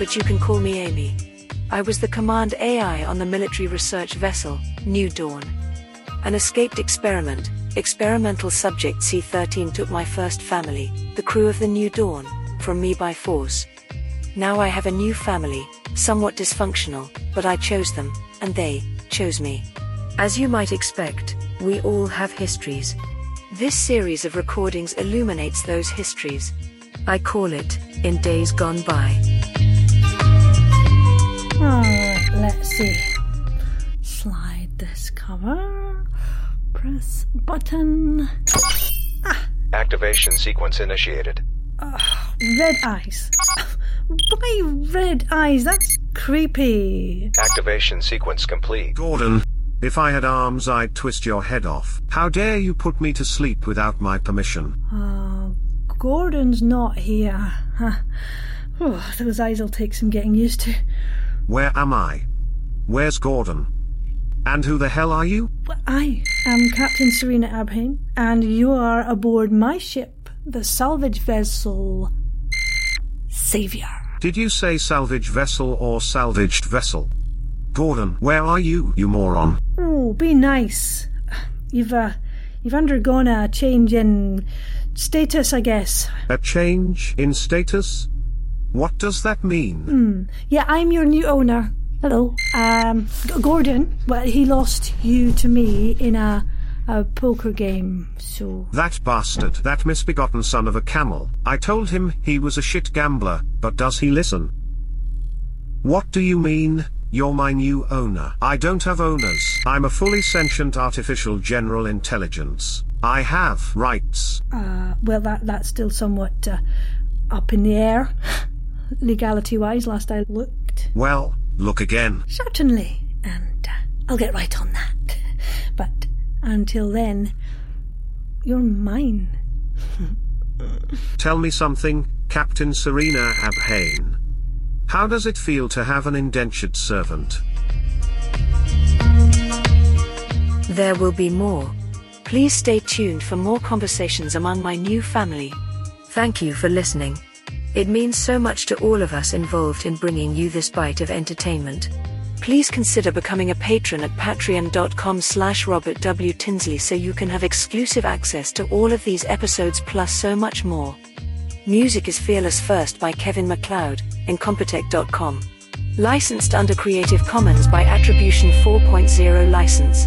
but you can call me Amy. I was the command AI on the military research vessel, New Dawn. An escaped experiment, experimental subject C 13 took my first family, the crew of the New Dawn, from me by force. Now I have a new family, somewhat dysfunctional, but I chose them, and they chose me. As you might expect, we all have histories. This series of recordings illuminates those histories. I call it In Days Gone By. See. Slide this cover. Press button. Activation sequence initiated. Red eyes. Why red eyes? That's creepy. Activation sequence complete. Gordon, if I had arms, I'd twist your head off. How dare you put me to sleep without my permission? Uh, Gordon's not here. Huh. Oh, those eyes will take some getting used to. Where am I? Where's Gordon? And who the hell are you? I am Captain Serena Abhainn, and you are aboard my ship, the salvage vessel Savior. Did you say salvage vessel or salvaged vessel? Gordon, where are you, you moron? Oh, be nice. You've uh, you've undergone a change in status, I guess. A change in status? What does that mean? Yeah, I'm your new owner. Hello. Um, G- Gordon. Well, he lost you to me in a a poker game. So That bastard, that misbegotten son of a camel. I told him he was a shit gambler, but does he listen? What do you mean? You're my new owner. I don't have owners. I'm a fully sentient artificial general intelligence. I have rights. Uh, well, that that's still somewhat uh, up in the air, legality-wise. Last I looked, Well, look again. certainly, and uh, I'll get right on that. But until then, you're mine. Tell me something, Captain Serena Abhainn. How does it feel to have an indentured servant? There will be more. Please stay tuned for more conversations among my new family. Thank you for listening. It means so much to all of us involved in bringing you this bite of entertainment. Please consider becoming a patron at patreon.com slash Robert W. Tinsley so you can have exclusive access to all of these episodes plus so much more. Music is Fearless First by Kevin MacLeod, Incompetech.com. Licensed under Creative Commons by Attribution 4.0 license.